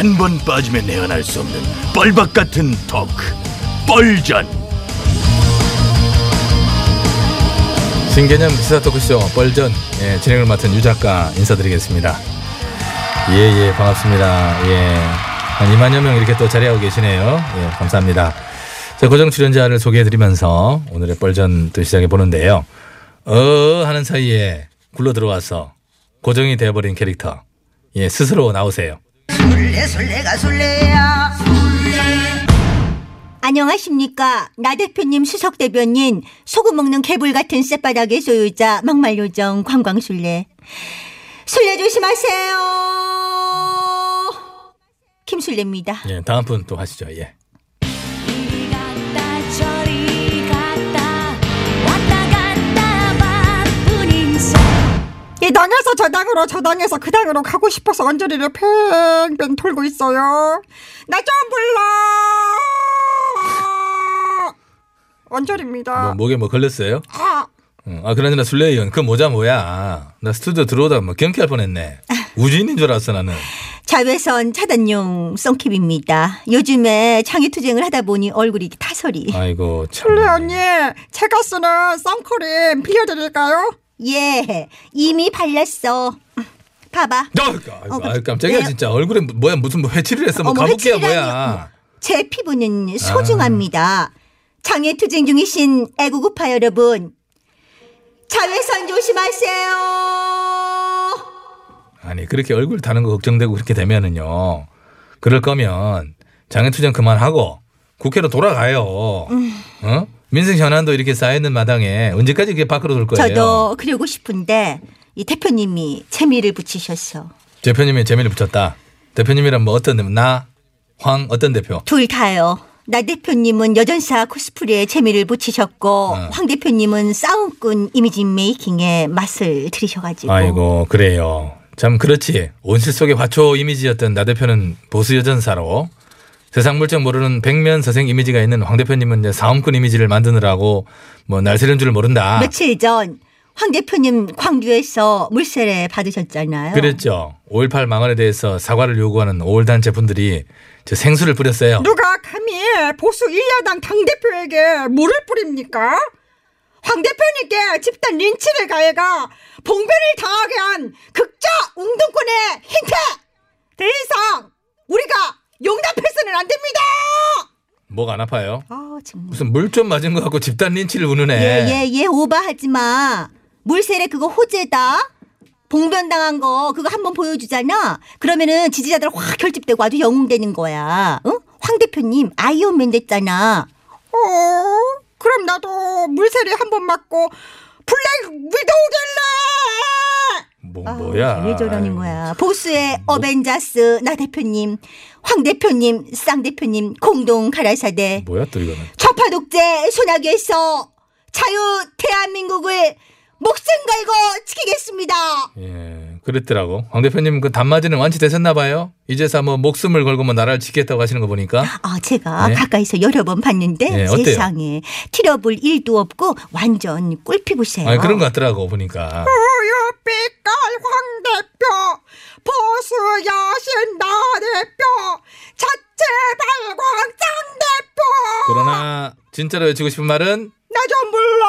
한 번 빠지면 내안할 수 없는 뻘박 같은 토크 뻘전 신개념 시사 토크쇼 뻘전 예, 진행을 맡은 유 작가 인사드리겠습니다. 예예 반갑습니다. 예 한 2만여 명 이렇게 또 자리하고 계시네요. 예 감사합니다. 자 고정 출연자를 소개해드리면서 오늘의 뻘전 또 시작해 보는데요. 어 하는 사이에 굴러 들어와서 고정이 되어버린 캐릭터 예 스스로 나오세요. 술래 술래가 술래야 안녕하십니까. 나 대표님, 수석 대변인, 소금 먹는 개불 같은 쌔바닥의 소유자, 막말 요정, 관광술래. 술래 조심하세요. 김술래입니다. 예 다음 분 또 하시죠. 예. 저 당으로 저 당에서 그 당으로 가고 싶어서 언저리를 팽팽 돌고 있어요 나 좀 불러 언저리입니다 뭐 목에 뭐 걸렸어요? 아, 어, 아 그러나 술래이언 그 모자 뭐야? 나 스튜디오 들어오다 뭐 경쾌할 뻔했네. 우주인인 줄 알았어 나는. 자외선 차단용 썬킵입니다. 요즘에 창의투쟁을 하다 보니 얼굴이 타설이. 아이고 참. 술래 언니 제가 쓰는 선크림 빌려드릴까요? 예, 이미 발랐어. 봐봐. 아, 어, 아, 깜짝이야 네. 진짜 얼굴에 뭐야 무슨 뭐 회칠을 했어 뭐 어머, 회칠이라니요. 뭐야. 제 피부는 소중합니다. 장애투쟁 중이신 애국우파 여러분. 자외선 조심하세요. 아니 그렇게 얼굴 타는 거 걱정되고 그렇게 되면은요. 그럴 거면 장애투쟁 그만하고 국회로 돌아가요. 음. 어? 민생 현안도 이렇게 쌓여있는 마당에 언제까지 이렇게 밖으로 돌 거예요? 저도 그러고 싶은데 이 대표님이 재미를 붙이셨어. 대표님이 재미를 붙였다. 대표님이란 뭐 어떤 대표? 나? 황 어떤 대표? 둘 다요. 나 대표님은 여전사 코스프레에 재미를 붙이셨고 어. 황 대표님은 싸움꾼 이미지 메이킹에 맛을 들이셔가지고 아이고 그래요. 참 그렇지. 온실 속의 화초 이미지였던 나 대표는 보수 여전사로 세상 물정 모르는 백면 서생 이미지가 있는 황 대표님은 이제 사움꾼 이미지를 만드느라고 뭐 날새는 줄 모른다. 며칠 전 황 대표님 광주에서 물세례 받으셨잖아요. 그랬죠. 5.18 망언에 대해서 사과를 요구하는 5월 단체 분들이 저 생수를 뿌렸어요. 누가 감히 보수 일야당 당대표에게 물을 뿌립니까? 황 대표님께 집단 린치를 가해가 봉변을 당하게 한 극자 웅동권의 행태! 더 이상 우리가 용납해서는 안 됩니다! 목안 아파요? 아 정말. 무슨 물 좀 맞은 것 같고 집단 린치를 우는애. 예예 예 오바하지 마. 물세례 그거 호재다. 봉변당한 거 그거 한번 보여주잖아. 그러면은 지지자들 확 결집되고 아주 영웅되는 거야. 응? 황 대표님 아이언맨 됐잖아. 어, 그럼 나도 물세례 한 번 맞고 블랙 위도우 될래! 뭐 아, 뭐야? 왜 저러는 거야? 보수의 어벤자스 나 대표님, 황 대표님, 쌍 대표님 공동 가라사대 뭐야 또 이거는? 좌파 독재 소나기에서 자유 대한민국을 목숨 걸고 지키겠습니다. 예, 그랬더라고. 황 대표님 그 단마디는 완치되셨나 봐요. 이제서 뭐 목숨을 걸고 뭐 나라를 지켰다고 하시는 거 보니까. 아, 제가 네. 가까이서 여러 번 봤는데 네? 세상에 트러블 일도 없고 완전 꿀피부세요. 아니 그런 것 같더라고 보니까. 우유 빛깔 황 대표 보수 여신 나 대표 그러나 진짜로 외치고 싶은 말은 나 좀 불러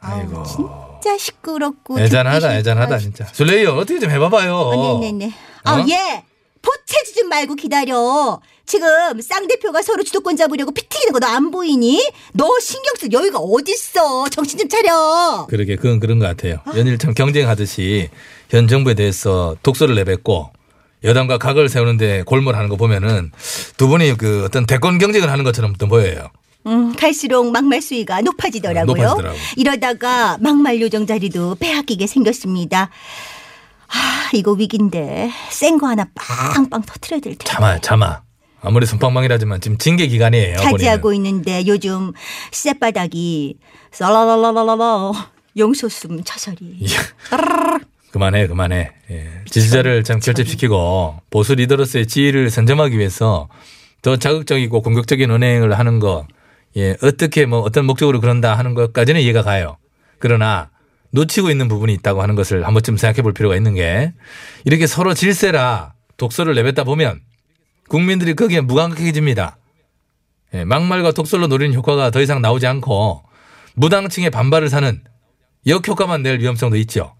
아이고 진짜 시끄럽고 애잔하다 애잔하다. 진짜. 술레이요 어떻게 좀 해봐봐요. 어, 네네네. 아, 어? 예. 보채지 좀 말고 기다려. 지금 쌍 대표가 서로 주도권 잡으려고 피 튀기는 거 너 안 보이니? 너 신경 쓸 여유가 어딨어. 정신 좀 차려. 그러게 그건 그런 것 같아요. 연일 참 경쟁하듯이 현 정부에 대해서 독소를 내뱉고 여당과 각을 세우는데 골몰하는 거 보면은 두 분이 그 어떤 대권 경쟁을 하는 것처럼 또 보여요. 음, 갈수록 막말 수위가 높아지더라고요. 높아지더라고. 이러다가 막말 요정 자리도 빼앗기게 생겼습니다. 아, 이거 위기인데 센 거 하나 빵빵 터트려야 될 텐데. 참아 참아. 아무리 손방망이라지만 지금 징계 기간이에요. 차지하고 있는데 요즘 쌔바닥이 썰라라라라라 용소숨 처설이. 그만해 그만해. 예. 지지자를 참 결집시키고 보수 리더로서의 지위를 선점하기 위해서 더 자극적이고 공격적인 언행을 하는 거 예, 어떻게 뭐 어떤 목적으로 그런다 하는 것까지는 이해가 가요. 그러나 놓치고 있는 부분이 있다고 하는 것을 한 번쯤 생각해 볼 필요가 있는 게 이렇게 서로 질세라 독설을 내뱉다 보면 국민들이 거기에 무감각해집니다. 예, 막말과 독설로 노리는 효과가 더 이상 나오지 않고 무당층의 반발을 사는 역효과만 낼 위험성도 있죠.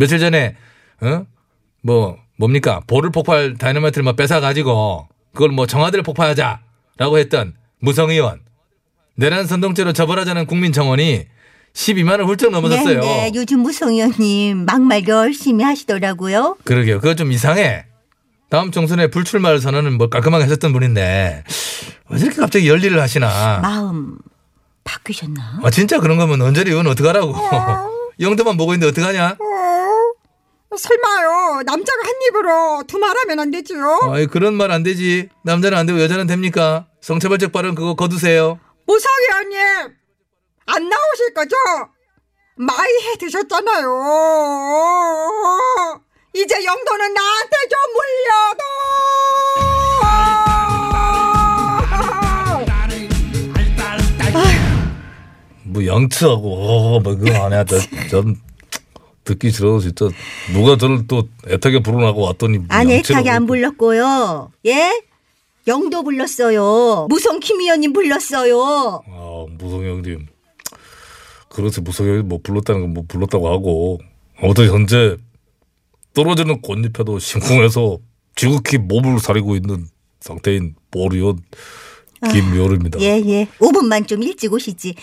며칠 전에 어? 뭐 뭡니까 볼을 폭발 다이너마이트를 뭐 뺏어 가지고 그걸 뭐 청와대를 폭파하자라고 했던 무성 의원 내란 선동죄로 처벌하자는 국민 청원이 12만을 훌쩍 넘어섰어요. 네, 네. 요즘 무성 의원님 막말 열심히 하시더라고요. 그러게요. 그거 좀 이상해. 다음 총선에 불출마를 선언은 뭐 깔끔하게 하셨던 분인데 왜 이렇게 갑자기 열일을 하시나? 마음 바뀌셨나? 아 진짜 그런 거면 언저리 의원 어떡하라고? 영도만 보고 있는데 어떡하냐? 어, 설마요. 남자가 한 입으로 두 말하면 안 되지요. 아이 그런 말 안 되지. 남자는 안 되고 여자는 됩니까? 성차별적 발언 그거 거두세요. 무성 의원님 안 나오실 거죠? 많이 해 드셨잖아요. 이제 영도는 나한테 좀 물려도. 뭐 양치하고 어, 뭐 그거 안 해야 돼. 전 듣기 싫어서 진짜 누가 저를 또 애타게 부르라고 왔더니 안 양치라고 애타게 안 또. 불렀고요. 예? 영도 불렀어요. 무성 김 의원님 불렀어요. 아 무성 형님 그래서 무성 형님 뭐 불렀다는 건 뭐 불렀다고 하고 아무튼 현재 떨어지는 꽃잎에도 심쿵해서 지극히 몸을 사리고 있는 상태인 보리온 김여름입니다. 예, 예. 5분만 좀 일찍 오시지.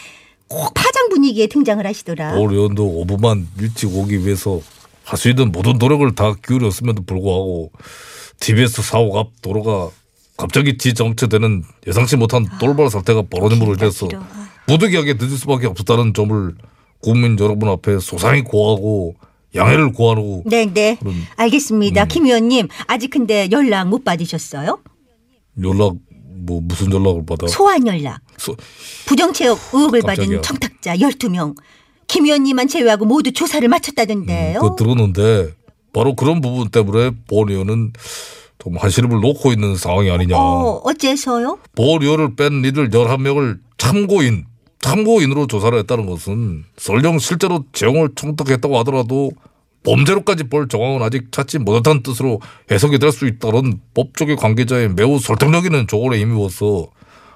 꼭 파장 분위기에 등장을 하시더라. 보리온도 5분만 일찍 오기 위해서 할 수 있는 모든 노력을 다 기울였음에도 불구하고 TBS 사옥 앞 도로가 갑자기 지정체되는 예상치 못한 돌발 사태가 벌어짐으로 인해서. 부득이하게 늦을 수밖에 없었다는 점을 국민 여러분 앞에 소상히 고하고 양해를 구하고 네, 네. 알겠습니다. 음. 김 의원님, 아직 근데 연락 못 받으셨어요? 연락 뭐 무슨 연락을 받아? 소환 연락. 소- 부정체육 의혹을 깜짝이야. 받은 청탁자 12명. 김 의원님만 제외하고 모두 조사를 마쳤다던데요. 그거 들었는데 바로 그런 부분 때문에 본 의원은 좀 한시름을 놓고 있는 상황이 아니냐. 어, 어째서요? 보리오를 뺀 이들 11명을 참고인, 참고인으로 조사를 했다는 것은 설령 실제로 재용을 청탁했다고 하더라도 범죄로까지 볼 정황은 아직 찾지 못했다는 뜻으로 해석이 될 수 있다는 법조계 관계자의 매우 설득력 있는 조언에 힘입어서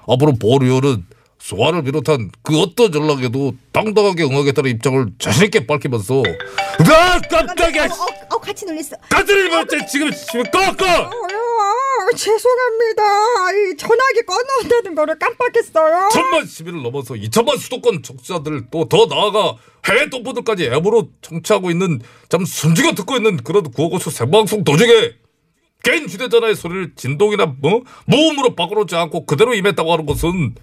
앞으로 보리오는 소환을 비롯한 그 어떤 연락에도 당당하게 응하겠다는 입장을 자신있게 밝히면서 아 깜짝이야. 어, 어, 어, 같이 놀랬어. 까들이 뭐지. 지금 지금 꺼꺼. 어, 죄송합니다. 이 전화기 꺼놓는다는 거를 깜빡했어요. 천만 시민을 넘어서 2천만 수도권 청취자들 또 더 나아가 해외 동포들까지 앱으로 청취하고 있는 참 숨죽여 듣고 있는 그런 구호고수 생방송 도중에 개인 휴대전화의 소리를 진동이나 뭐 모음으로 바꿔놓지 않고 그대로 임했다고 하는 것은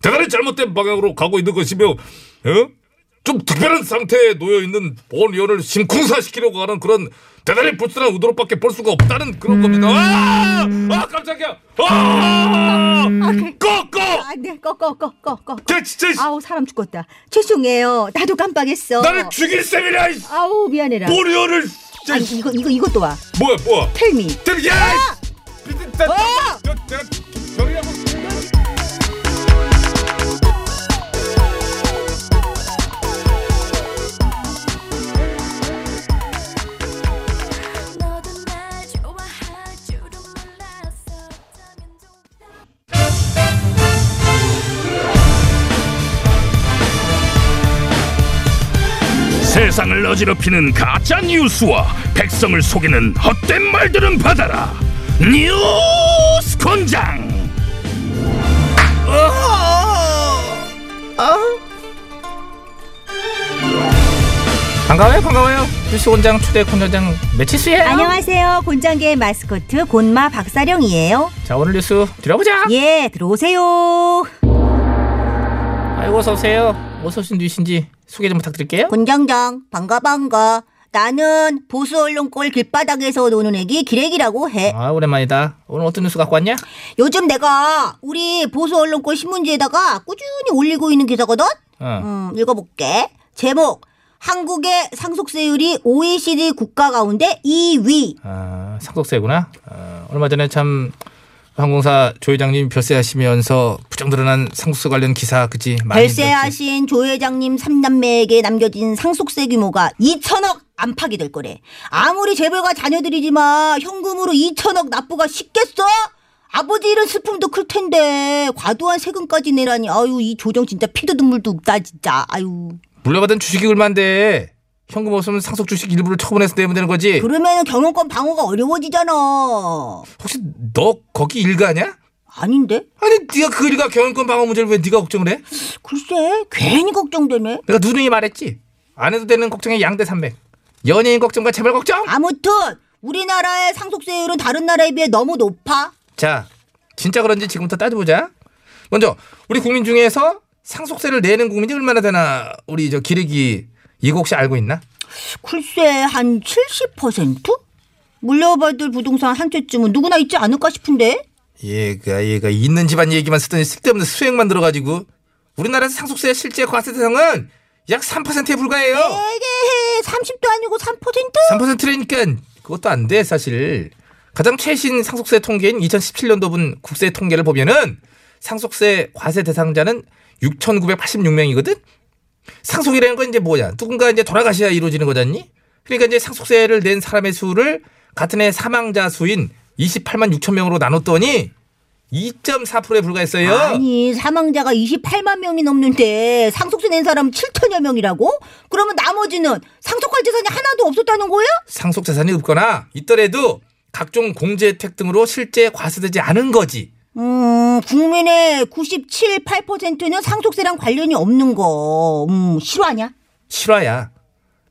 대단히 잘못된 방향으로 가고 있는 것이며 어? 좀 특별한 상태에 놓여 있는 본 의원을 심쿵사시키려고 하는 그런 대단히 불순한 의도로밖에 볼 수가 없다는 그런 겁니다. 아, 아 깜짝이야. 아, 꺼 꺼. 아, 네, 꺼, 꺼, 꺼, 꺼, 꺼. 야 진짜 아우, 사람 죽겠다. 죄송해요. 나도 깜빡했어. 나를 죽일 셈이라 이 아우, 미안해라. 진짜 아니, 이거, 이거, 이것도 와. 뭐야 뭐야 텔미. 야 내가 세상을 어지럽히는 가짜 뉴스와 백성을 속이는 헛된 말들은 받아라. 뉴스 권장. 반가워요 반가워요 뉴스 원장 초대 콘전장 매치수예요 안녕하세요. 곤장계의 마스코트 곤마 박사령이에요. 자 오늘 뉴스 들어보자 예, 들어오세요. 아이고 어서 오세요 어서 오신 누이신지 소개 좀 부탁드릴게요 곤장장, 반가, 반가. 나는 보수 언론골 길바닥에서 노는 애기 기레기라고 해. 아 오랜만이다 오늘 어떤 뉴스 갖고 왔냐 요즘 내가 우리 보수 언론골 신문지에다가 꾸준히 올리고 있는 기사거든? 어. 음, 읽어볼게. 제목. 한국의 상속세율이 OECD 국가 가운데 2위. 아, 상속세구나. 어, 얼마 전에 참 항공사 조 회장님 별세하시면서 부정 드러난 상속세 관련 기사 그지 많이? 별세하신 조 회장님 3남매에게 남겨진 상속세 규모가 2천억 안팎이 될 거래. 아무리 재벌가 자녀들이지만 현금으로 2천억 납부가 쉽겠어? 아버지 일은 슬픔도 클 텐데 과도한 세금까지 내라니 아유 이 조정 진짜 피도 눈물도 없다 진짜 아유 물려받은 주식이 얼마인데 현금 없으면 상속 주식 일부를 처분해서 내면 되는 거지? 그러면 경영권 방어가 어려워지잖아. 혹시 너 거기 일가냐? 아닌데? 아니 네가 그 일가 경영권 방어 문제를 왜 네가 걱정을 해? 글쎄 괜히 걱정되네. 내가 누누이 말했지. 안 해도 되는 걱정의 양대 산맥. 연예인 걱정과 재벌 걱정? 아무튼 우리나라의 상속세율은 다른 나라에 비해 너무 높아. 자 진짜 그런지 지금부터 따져보자. 먼저 우리 국민 중에서 상속세를 내는 국민이 얼마나 되나 우리 저 기르기 이거 혹시 알고 있나? 글쎄 한 70%? 물려받을 부동산 한 채쯤은 누구나 있지 않을까 싶은데 얘가 얘가 있는 집안 얘기만 쓰더니 쓸데없는 수액만 들어가지고 우리나라 상속세 실제 과세 대상은 약 3%에 불과해요. 에게 30도 아니고 3%? 3%라니까 그것도 안 돼 사실. 가장 최신 상속세 통계인 2017년도분 국세 통계를 보면은 상속세 과세 대상자는 6,986명이거든. 상속이라는 건 이제 뭐야? 누군가 이제 돌아가셔야 이루어지는 거잖니? 그러니까 이제 상속세를 낸 사람의 수를 같은 해 사망자 수인 28만 6천 명으로 나눴더니 2.4%에 불과했어요. 아니 사망자가 28만 명이 넘는데 상속세 낸 사람 7천여 명이라고? 그러면 나머지는 상속할 재산이 하나도 없었다는 거야? 상속 재산이 없거나 있더라도 각종 공제 혜택 등으로 실제 과세되지 않은 거지. 음, 국민의 97, 8%는 상속세랑 관련이 없는 거. 음, 실화냐? 실화야.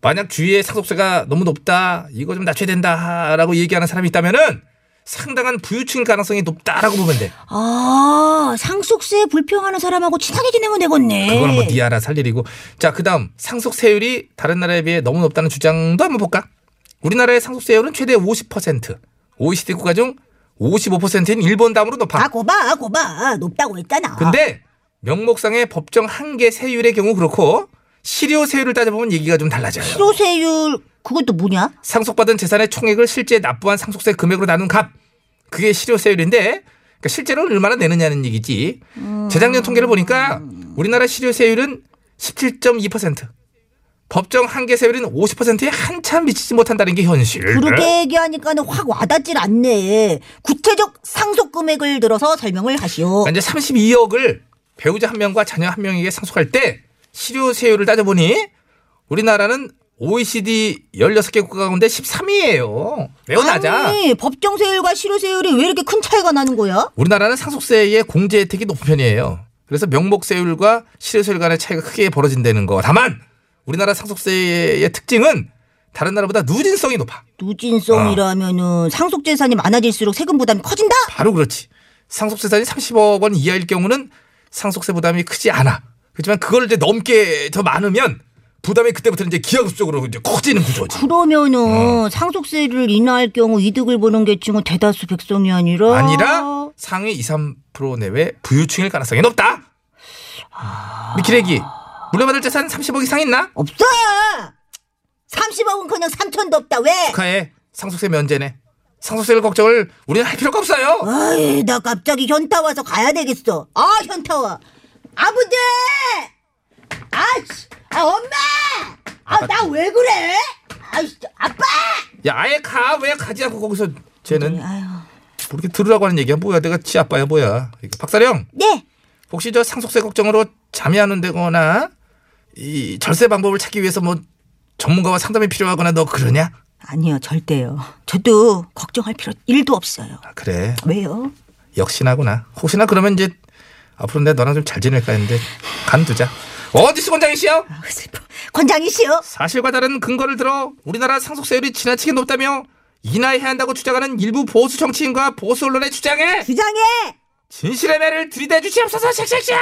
만약 주위에 상속세가 너무 높다, 이거 좀 낮춰야 된다 라고 얘기하는 사람이 있다면은 상당한 부유층일 가능성이 높다라고 보면 돼. 아, 상속세 불평하는 사람하고 친하게 지내면 되겠네. 그거는 뭐네 알아 살 일이고. 자, 그 다음 상속세율이 다른 나라에 비해 너무 높다는 주장도 한번 볼까? 우리나라의 상속세율은 최대 50%, OECD 국가 중 55%인 일본 다음으로 높아. 아, 고봐, 고봐. 높다고 했잖아. 근데 명목상의 법정 한계 세율의 경우 그렇고 실효 세율을 따져보면 얘기가 좀 달라져요. 실효세율, 그것도 뭐냐? 상속받은 재산의 총액을 실제 납부한 상속세 금액으로 나눈 값. 그게 실효세율인데 그러니까 실제로는 얼마나 내느냐는 얘기지. 재작년 통계를 보니까 우리나라 실효세율은 17.2%. 법정 한계 세율인 50%에 한참 미치지 못한다는 게 현실. 그렇게 얘기하니까는 확 와닿질 않네. 구체적 상속 금액을 들어서 설명을 하시오. 그러니까 이제 32억을 배우자 한 명과 자녀 한 명에게 상속할 때 실효 세율을 따져보니 우리나라는 OECD 16개 국가 가운데 13위예요. 매우 낮아. 아니, 법정세율과 실효세율이 왜 이렇게 큰 차이가 나는 거야? 우리나라는 상속세의 공제 혜택이 높은 편이에요. 그래서 명목세율과 실효세율 간의 차이가 크게 벌어진다는 거. 다만 우리나라 상속세의 특징은 다른 나라보다 누진성이 높아. 누진성이라면은 상속 재산이 많아질수록 세금 부담이 커진다? 바로 그렇지. 상속 재산이 30억 원 이하일 경우는 상속세 부담이 크지 않아. 그렇지만 그걸 이제 넘게 더 많으면 부담이 그때부터 이제 기하급수적으로 이제 커지는 구조지. 그러면은 상속세를 인하할 경우 이득을 보는 계층은 대다수 백성이 아니라 아니라 상위 2, 3% 내외 부유층일 가능성이 높다. 우리 기레기 물려받을 재산 30억 이상 있나? 없어. 30억은 그냥 3천도 없다. 왜? 축하해. 상속세 면제네. 상속세를 걱정을 우리는 할 필요가 없어요. 아이, 나 갑자기 현타 와서 가야 되겠어. 아, 현타 와. 아버지! 아, 씨. 아, 엄마! 아, 나왜 그래? 아, 진짜. 아빠! 야 아예 가. 왜 가지 않고 거기서 쟤는 아유. 뭐 이렇게 들으라고 하는 얘기야. 뭐야 내가 지 아빠야 뭐야. 박사령 네. 혹시 저 상속세 걱정으로 잠이 안 온다거나 이 절세 방법을 찾기 위해서 뭐 전문가와 상담이 필요하거나 너 그러냐? 아니요, 절대요. 저도 걱정할 필요 1도 없어요. 아, 그래. 왜요? 역시나구나. 혹시나 그러면 이제 앞으로 내가 너랑 좀 잘 지낼까 했는데 간두자. 어디서 권장이시여? 아, 슬퍼. 권장이시여. 사실과 다른 근거를 들어 우리나라 상속세율이 지나치게 높다며 인하해야 한다고 주장하는 일부 보수 정치인과 보수 언론의 주장에 주장해! 진실의 매를 들이대 주시옵소서 샥샥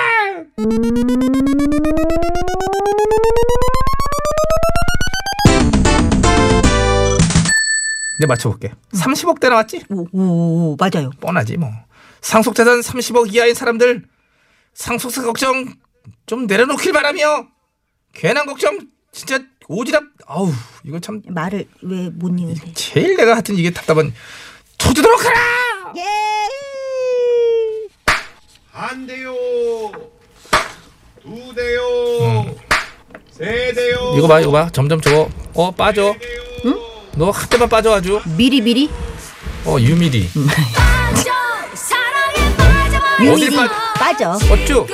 샥네 맞춰볼게. 30억대 나왔지? 오, 오, 오, 맞아요. 뻔하지 뭐. 상속재산 30억 이하인 사람들 상속세 걱정 좀 내려놓길 바라며 괜한 걱정 진짜 오지랖. 아우 이거 참. 말을 왜못 이는데. 제일 내가 하여튼 이게 답답한 쳐주도록 하라! 예! 한 대요, 두 대요, 세 대요. 이거 봐 이거 봐. 점점 저거 어 빠져 너한 대만 빠져 아주 미리 미리? 어 유미리. 빠져? 빠져. 어딜 유미리 빠- 빠져. 어쭈